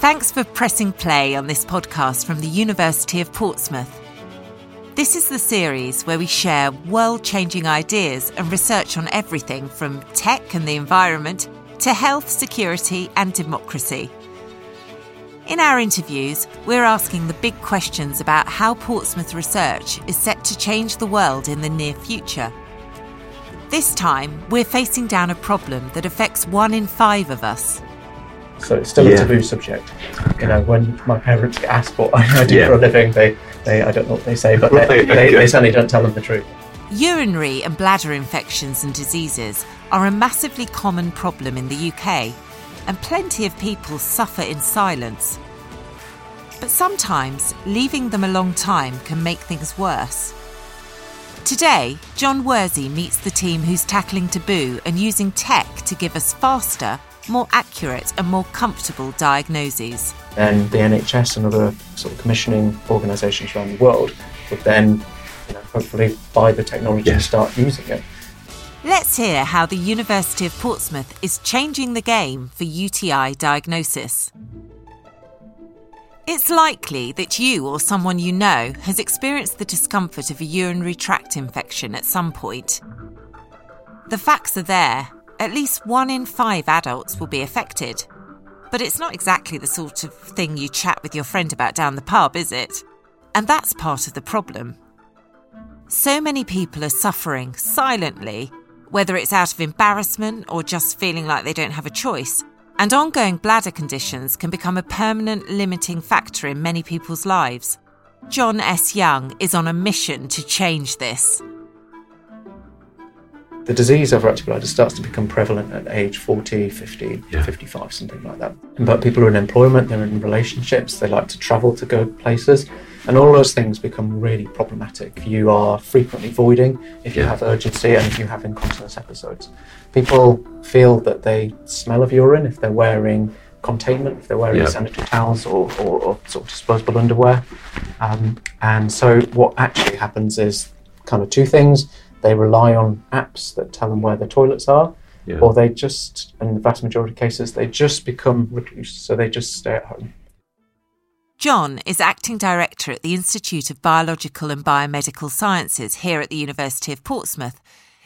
Thanks for pressing play on this podcast from the University of Portsmouth. This is the series where we share world changing ideas and research on everything from tech and the environment to health, security, and democracy. In our interviews, we're asking the big questions about how Portsmouth research is set to change the world in the near future. This time, we're facing down a problem that affects one in five of us. So it's still Yeah. a taboo subject. You know, when my parents get asked what I do Yeah. for a living, they, they I don't know what they say, but they, Right, they, they okay. certainly don't tell them the truth. Urinary and bladder infections and diseases are a massively common problem in the UK, and plenty of people suffer in silence. But sometimes leaving them a long time can make things worse. Today, John Worsey meets the team who's tackling taboo and using tech to give us faster, more accurate, and more comfortable diagnoses. Then the NHS and other sort of commissioning organisations around the world would then, you know, hopefully buy the technology and start using it. Let's hear how the University of Portsmouth is changing the game for UTI diagnosis. It's likely that you or someone you know has experienced the discomfort of a urinary tract infection at some point. The facts are there. At least one in five adults will be affected. But it's not exactly the sort of thing you chat with your friend about down the pub, is it? And that's part of the problem. So many people are suffering silently, whether it's out of embarrassment or just feeling like they don't have a choice. And ongoing bladder conditions can become a permanent limiting factor in many people's lives. John S. Young is on a mission to change this. The disease of bladder starts to become prevalent at age 40, 50, Yeah. 55, something like that. But people are in employment, they're in relationships, they like to travel to go places, and all those things become really problematic. You are frequently voiding, if you Yeah. have urgency, and if you have incontinence episodes. People feel that they smell of urine if they're wearing containment, if they're wearing Yeah. sanitary towels or, or, or sort of disposable underwear. Um, and so what actually happens is kind of two things. They rely on apps that tell them where the toilets are, Yeah. or they just, in the vast majority of cases, they just become recluse, so they just stay at home. John is acting director at the Institute of Biological and Biomedical Sciences here at the University of Portsmouth.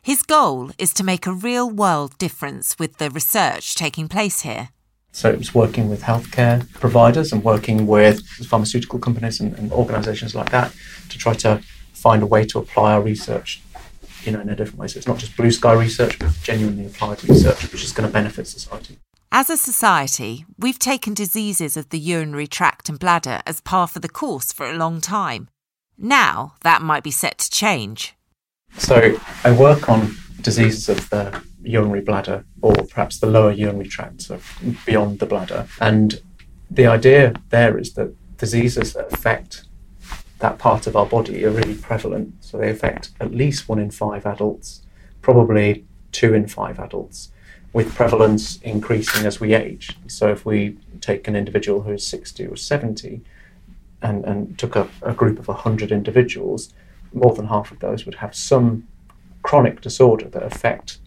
His goal is to make a real world difference with the research taking place here. So it was working with healthcare providers and working with pharmaceutical companies and, and organisations like that to try to find a way to apply our research, you know, in a different way. So it's not just blue sky research, but genuinely applied research, which is going to benefit society. As a society, we've taken diseases of the urinary tract and bladder as par for the course for a long time. Now that might be set to change. So I work on diseases of the urinary bladder or perhaps the lower urinary tract, so beyond the bladder. And the idea there is that diseases that affect that part of our body are really prevalent. So they affect at least one in five adults, probably two in five adults, with prevalence increasing as we age. So if we take an individual who is 60 or 70 and, and took a, a group of 100 individuals, more than half of those would have some chronic disorder that affect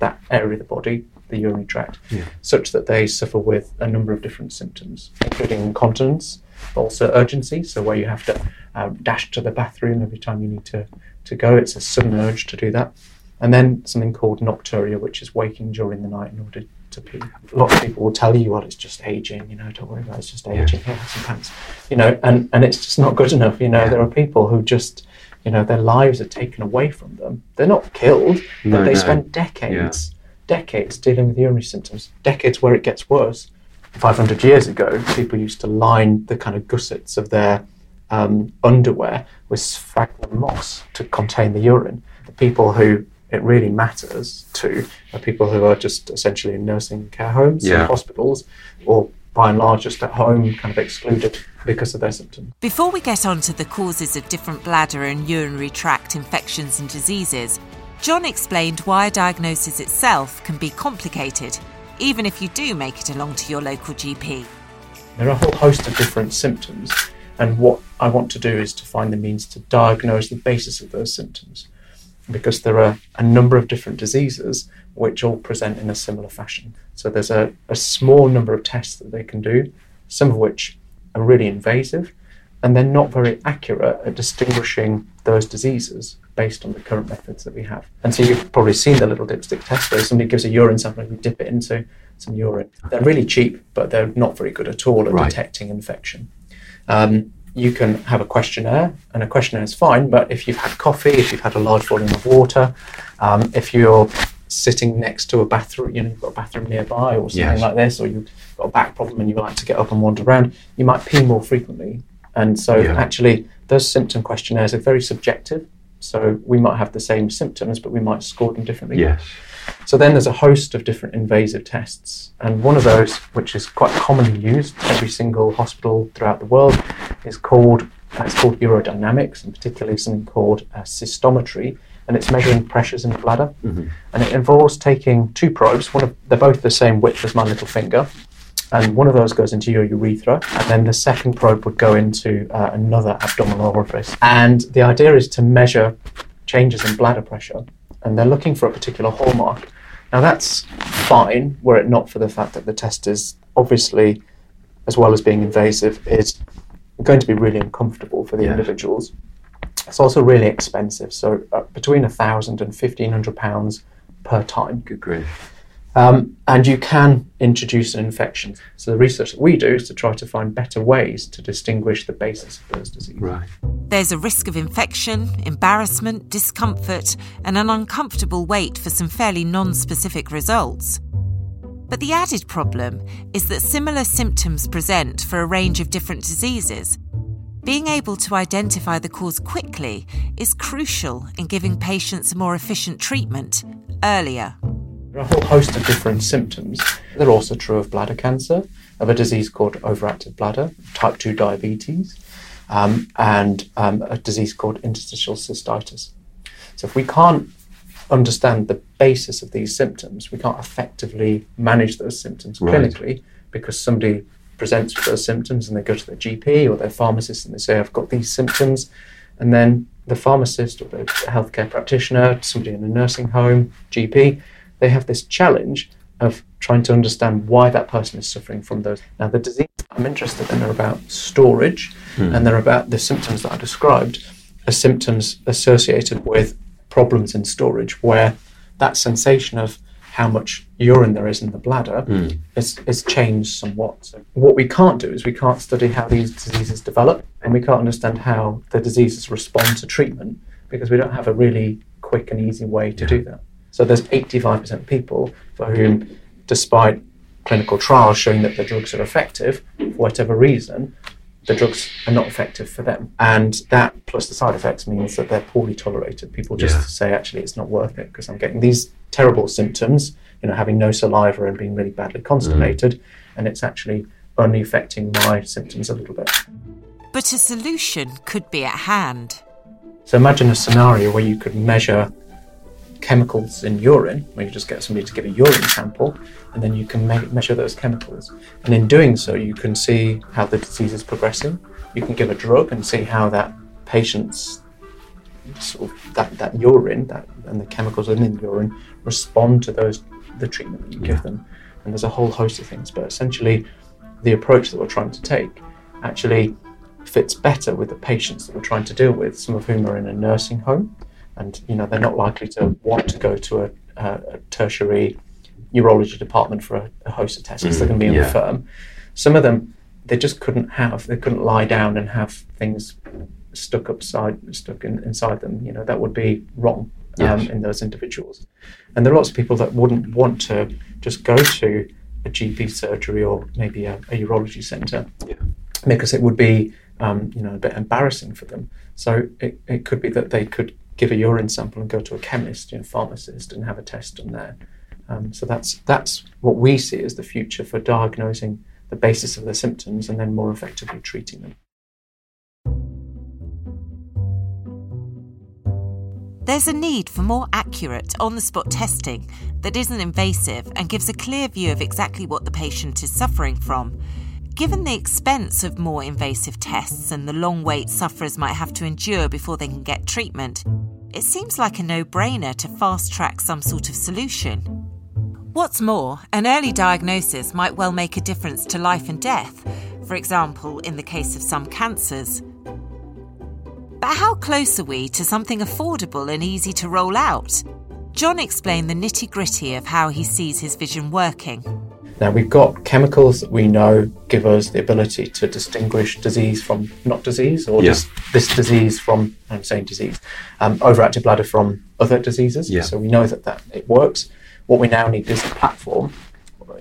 that area of the body, the urinary tract, Yeah. such that they suffer with a number of different symptoms, including incontinence, also urgency. So where you have to um, dash to the bathroom every time you need to, to go, it's a sudden urge to do that. And then something called nocturia, which is waking during the night in order to pee. A lot of people will tell you, well, it's just aging, you know, don't worry about it, it's just aging, yeah, have some pants. You know, and, and it's just not good enough. You know, Yeah. there are people who just, you know, their lives are taken away from them. They're not killed, but they no. spend decades, decades dealing with urinary symptoms, decades where it gets worse. 500 years ago, people used to line the kind of gussets of their um, underwear with sphagnum moss to contain the urine. The people who it really matters to are people who are just essentially in nursing care homes Yeah. and hospitals, or by and large just at home, kind of excluded because of their symptoms. Before we get on to the causes of different bladder and urinary tract infections and diseases, John explained why a diagnosis itself can be complicated, even if you do make it along to your local GP. There are a whole host of different symptoms, and what I want to do is to find the means to diagnose the basis of those symptoms. Because there are a number of different diseases which all present in a similar fashion. So there's a, a small number of tests that they can do, some of which are really invasive, and they're not very accurate at distinguishing those diseases based on the current methods that we have. And so you've probably seen the little dipstick test where somebody gives a urine sample and you dip it into some urine. They're really cheap, but they're not very good at all at right. detecting infection. Um, you can have a questionnaire, and a questionnaire is fine, but if you've had coffee, if you've had a large volume of water, um, if you're sitting next to a bathroom, you know, you've got a bathroom nearby or something yes. like this, or you've got a back problem and you like to get up and wander around, you might pee more frequently. And so, yeah. actually, those symptom questionnaires are very subjective. So, we might have the same symptoms, but we might score them differently. Yes. So then there's a host of different invasive tests, and one of those, which is quite commonly used every single hospital throughout the world, is called it's called urodynamics, and particularly something called uh, cystometry, and it's measuring pressures in the bladder, mm-hmm. and it involves taking two probes. One of they're both the same width as my little finger, and one of those goes into your urethra, and then the second probe would go into uh, another abdominal orifice. And the idea is to measure changes in bladder pressure and they're looking for a particular hallmark. Now that's fine, were it not for the fact that the test is obviously, as well as being invasive, is going to be really uncomfortable for the yes. individuals. It's also really expensive, so uh, between a thousand and fifteen hundred pounds per time. Good grief. Um, and you can introduce an infection. So the research that we do is to try to find better ways to distinguish the basis of those diseases. Right. There's a risk of infection, embarrassment, discomfort, and an uncomfortable wait for some fairly non-specific results. But the added problem is that similar symptoms present for a range of different diseases. Being able to identify the cause quickly is crucial in giving patients a more efficient treatment earlier. There are a whole host of different symptoms. They're also true of bladder cancer, of a disease called overactive bladder, type 2 diabetes, um, and um, a disease called interstitial cystitis. So if we can't understand the basis of these symptoms, we can't effectively manage those symptoms right. clinically because somebody presents with those symptoms and they go to their GP or their pharmacist and they say, I've got these symptoms. And then the pharmacist or the healthcare practitioner, somebody in a nursing home, GP, they have this challenge of trying to understand why that person is suffering from those. Now, the disease I'm interested in are about storage, hmm. and they're about the symptoms that I described are symptoms associated with problems in storage, where that sensation of how much urine there is in the bladder mm. is, is changed somewhat. So what we can't do is we can't study how these diseases develop, and we can't understand how the diseases respond to treatment because we don't have a really quick and easy way to yeah. do that. So there's 85% of people for whom, despite clinical trials showing that the drugs are effective, for whatever reason, the drugs are not effective for them. And that plus the side effects means that they're poorly tolerated. People just yeah. say, actually, it's not worth it because I'm getting these terrible symptoms, you know, having no saliva and being really badly constipated, mm. and it's actually only affecting my symptoms a little bit. But a solution could be at hand. So imagine a scenario where you could measure chemicals in urine, where you just get somebody to give a urine sample, and then you can me- measure those chemicals. And in doing so, you can see how the disease is progressing. You can give a drug and see how that patient's sort of that, that urine that and the chemicals in the urine respond to those the treatment that you give them. And there's a whole host of things, but essentially, the approach that we're trying to take actually fits better with the patients that we're trying to deal with. Some of whom are in a nursing home and you know they're not likely to want to go to a, a, a tertiary urology department for a, a host of tests because mm, they're going to be in yeah. the firm. Some of them they just couldn't have, they couldn't lie down and have things stuck upside, stuck in, inside them. You know that would be wrong um, yes. in those individuals. And there are lots of people that wouldn't want to just go to a GP surgery or maybe a, a urology centre yeah. because it would be um, you know a bit embarrassing for them. So it, it could be that they could give a urine sample and go to a chemist, you know, pharmacist, and have a test done there. Um, so that's that's what we see as the future for diagnosing the basis of the symptoms and then more effectively treating them. There's a need for more accurate on the spot testing that isn't invasive and gives a clear view of exactly what the patient is suffering from. Given the expense of more invasive tests and the long wait sufferers might have to endure before they can get treatment, it seems like a no brainer to fast track some sort of solution. What's more, an early diagnosis might well make a difference to life and death. For example, in the case of some cancers. But how close are we to something affordable and easy to roll out? John explained the nitty gritty of how he sees his vision working. Now, we've got chemicals that we know give us the ability to distinguish disease from not disease, or Yeah. just this disease from, I'm saying disease, um, overactive bladder from other diseases. Yeah. So we know that, that it works. What we now need is a platform,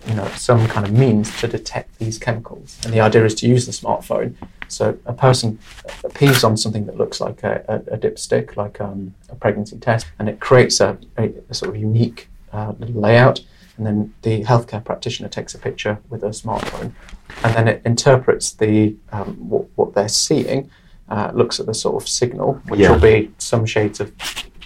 you know, some kind of means to detect these chemicals. And the idea is to use the smartphone. So a person pees on something that looks like a, a, a dipstick, like um, a pregnancy test, and it creates a, a, sort of unique uh, little layout. And then the healthcare practitioner takes a picture with a smartphone, and then it interprets the um, what, what they're seeing, uh, looks at the sort of signal, which Yeah. will be some shades of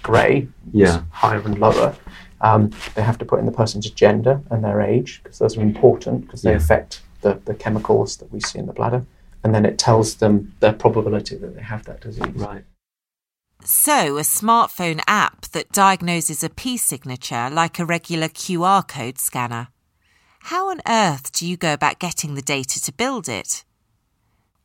grey, Yeah. higher and lower. Um, they have to put in the person's gender and their age because those are important because they Yeah. affect the, the chemicals that we see in the bladder. And then it tells them the probability that they have that disease. Right. So, a smartphone app that diagnoses a P signature like a regular QR code scanner. How on earth do you go about getting the data to build it?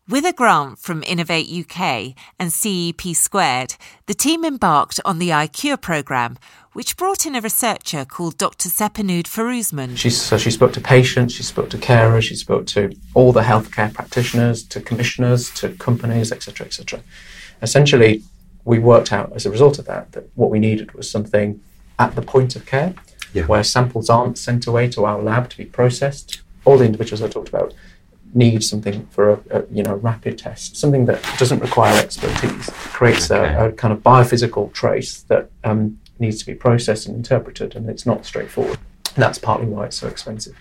With a grant from Innovate UK and SETsquared, the team embarked on the ICURE programme, which brought in a researcher called Dr. Sepanud Faruzman. She, so she spoke to patients, she spoke to carers, she spoke to all the healthcare practitioners, to commissioners, to companies, etc., etc. Essentially, we worked out as a result of that that what we needed was something at the point of care, Yeah. where samples aren't sent away to our lab to be processed. All the individuals I talked about need something for a, a you know rapid test, something that doesn't require expertise, creates Okay. a, a kind of biophysical trace that um, needs to be processed and interpreted, and it's not straightforward. And that's partly why it's so expensive.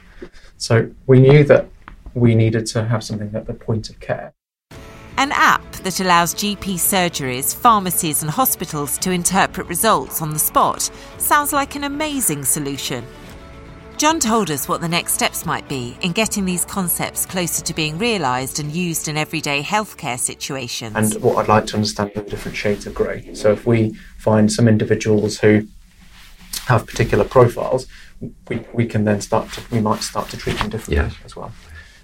So we knew that we needed to have something at the point of care. An app that allows GP surgeries, pharmacies, and hospitals to interpret results on the spot sounds like an amazing solution. John told us what the next steps might be in getting these concepts closer to being realised and used in everyday healthcare situations. And what I'd like to understand are the different shades of grey. So if we find some individuals who have particular profiles, we, we can then start to we might start to treat them differently Yeah. as well.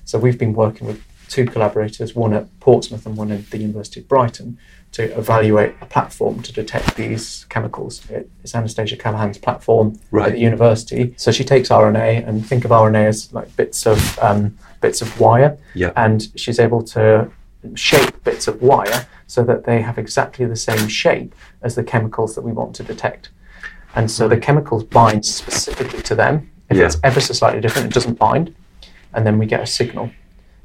So we've been working with two collaborators, one at Portsmouth and one at the University of Brighton, to evaluate a platform to detect these chemicals. It's Anastasia Callaghan's platform Right. at the university. So she takes RNA and think of RNA as like bits of um, bits of wire, Yeah. and she's able to shape bits of wire so that they have exactly the same shape as the chemicals that we want to detect. And so the chemicals bind specifically to them. If Yeah. it's ever so slightly different, it doesn't bind. And then we get a signal.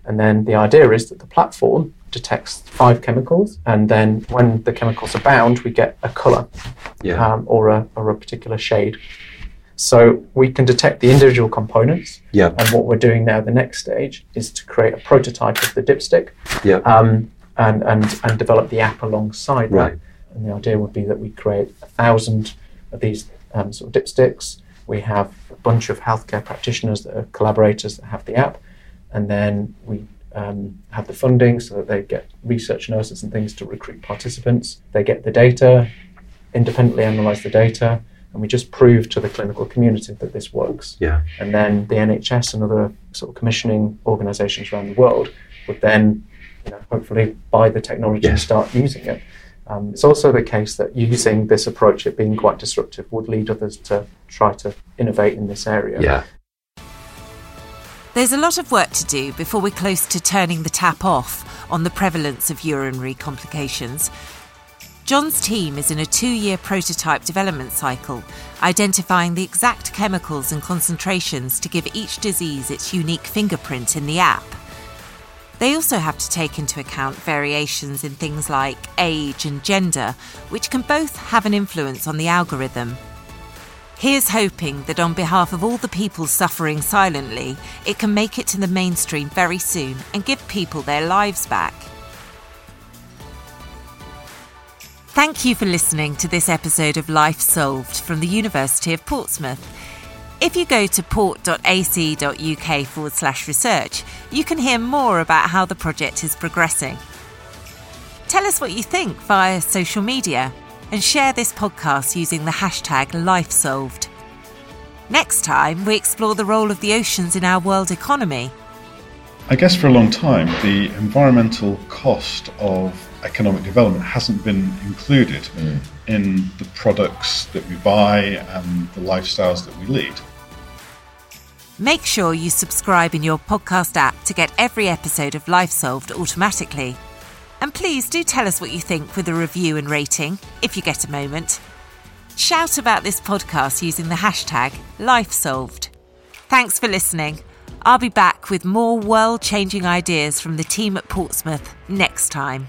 And then the idea is that the platform detects five chemicals. And then when the chemicals are bound, we get a color Yeah. um, or, a, or a particular shade. So we can detect the individual components. Yeah. And what we're doing now, the next stage, is to create a prototype of the dipstick Yeah. um, and, and, and develop the app alongside Right. that. And the idea would be that we create a thousand of these um, sort of dipsticks. We have a bunch of healthcare practitioners that are collaborators that have the app, and then we um, have the funding so that they get research nurses and things to recruit participants. They get the data, independently analyze the data, and we just prove to the clinical community that this works Yeah. and then the NHS and other sort of commissioning organisations around the world would then, you know, hopefully buy the technology and start using it. Um, it's also the case that using this approach, it being quite disruptive, would lead others to try to innovate in this area. Yeah. There's a lot of work to do before we're close to turning the tap off on the prevalence of urinary complications. John's team is in a two year prototype development cycle, identifying the exact chemicals and concentrations to give each disease its unique fingerprint in the app. They also have to take into account variations in things like age and gender, which can both have an influence on the algorithm. Here's hoping that on behalf of all the people suffering silently, it can make it to the mainstream very soon and give people their lives back. Thank you for listening to this episode of Life Solved from the University of Portsmouth. If you go to port.ac.uk forward slash research, you can hear more about how the project is progressing. Tell us what you think via social media and share this podcast using the hashtag LifeSolved. Next time, we explore the role of the oceans in our world economy. I guess for a long time, the environmental cost of economic development hasn't been included mm. in the products that we buy and the lifestyles that we lead. Make sure you subscribe in your podcast app to get every episode of Life Solved automatically. And please do tell us what you think with a review and rating, if you get a moment. Shout about this podcast using the hashtag LifeSolved. Thanks for listening. I'll be back with more world changing ideas from the team at Portsmouth next time.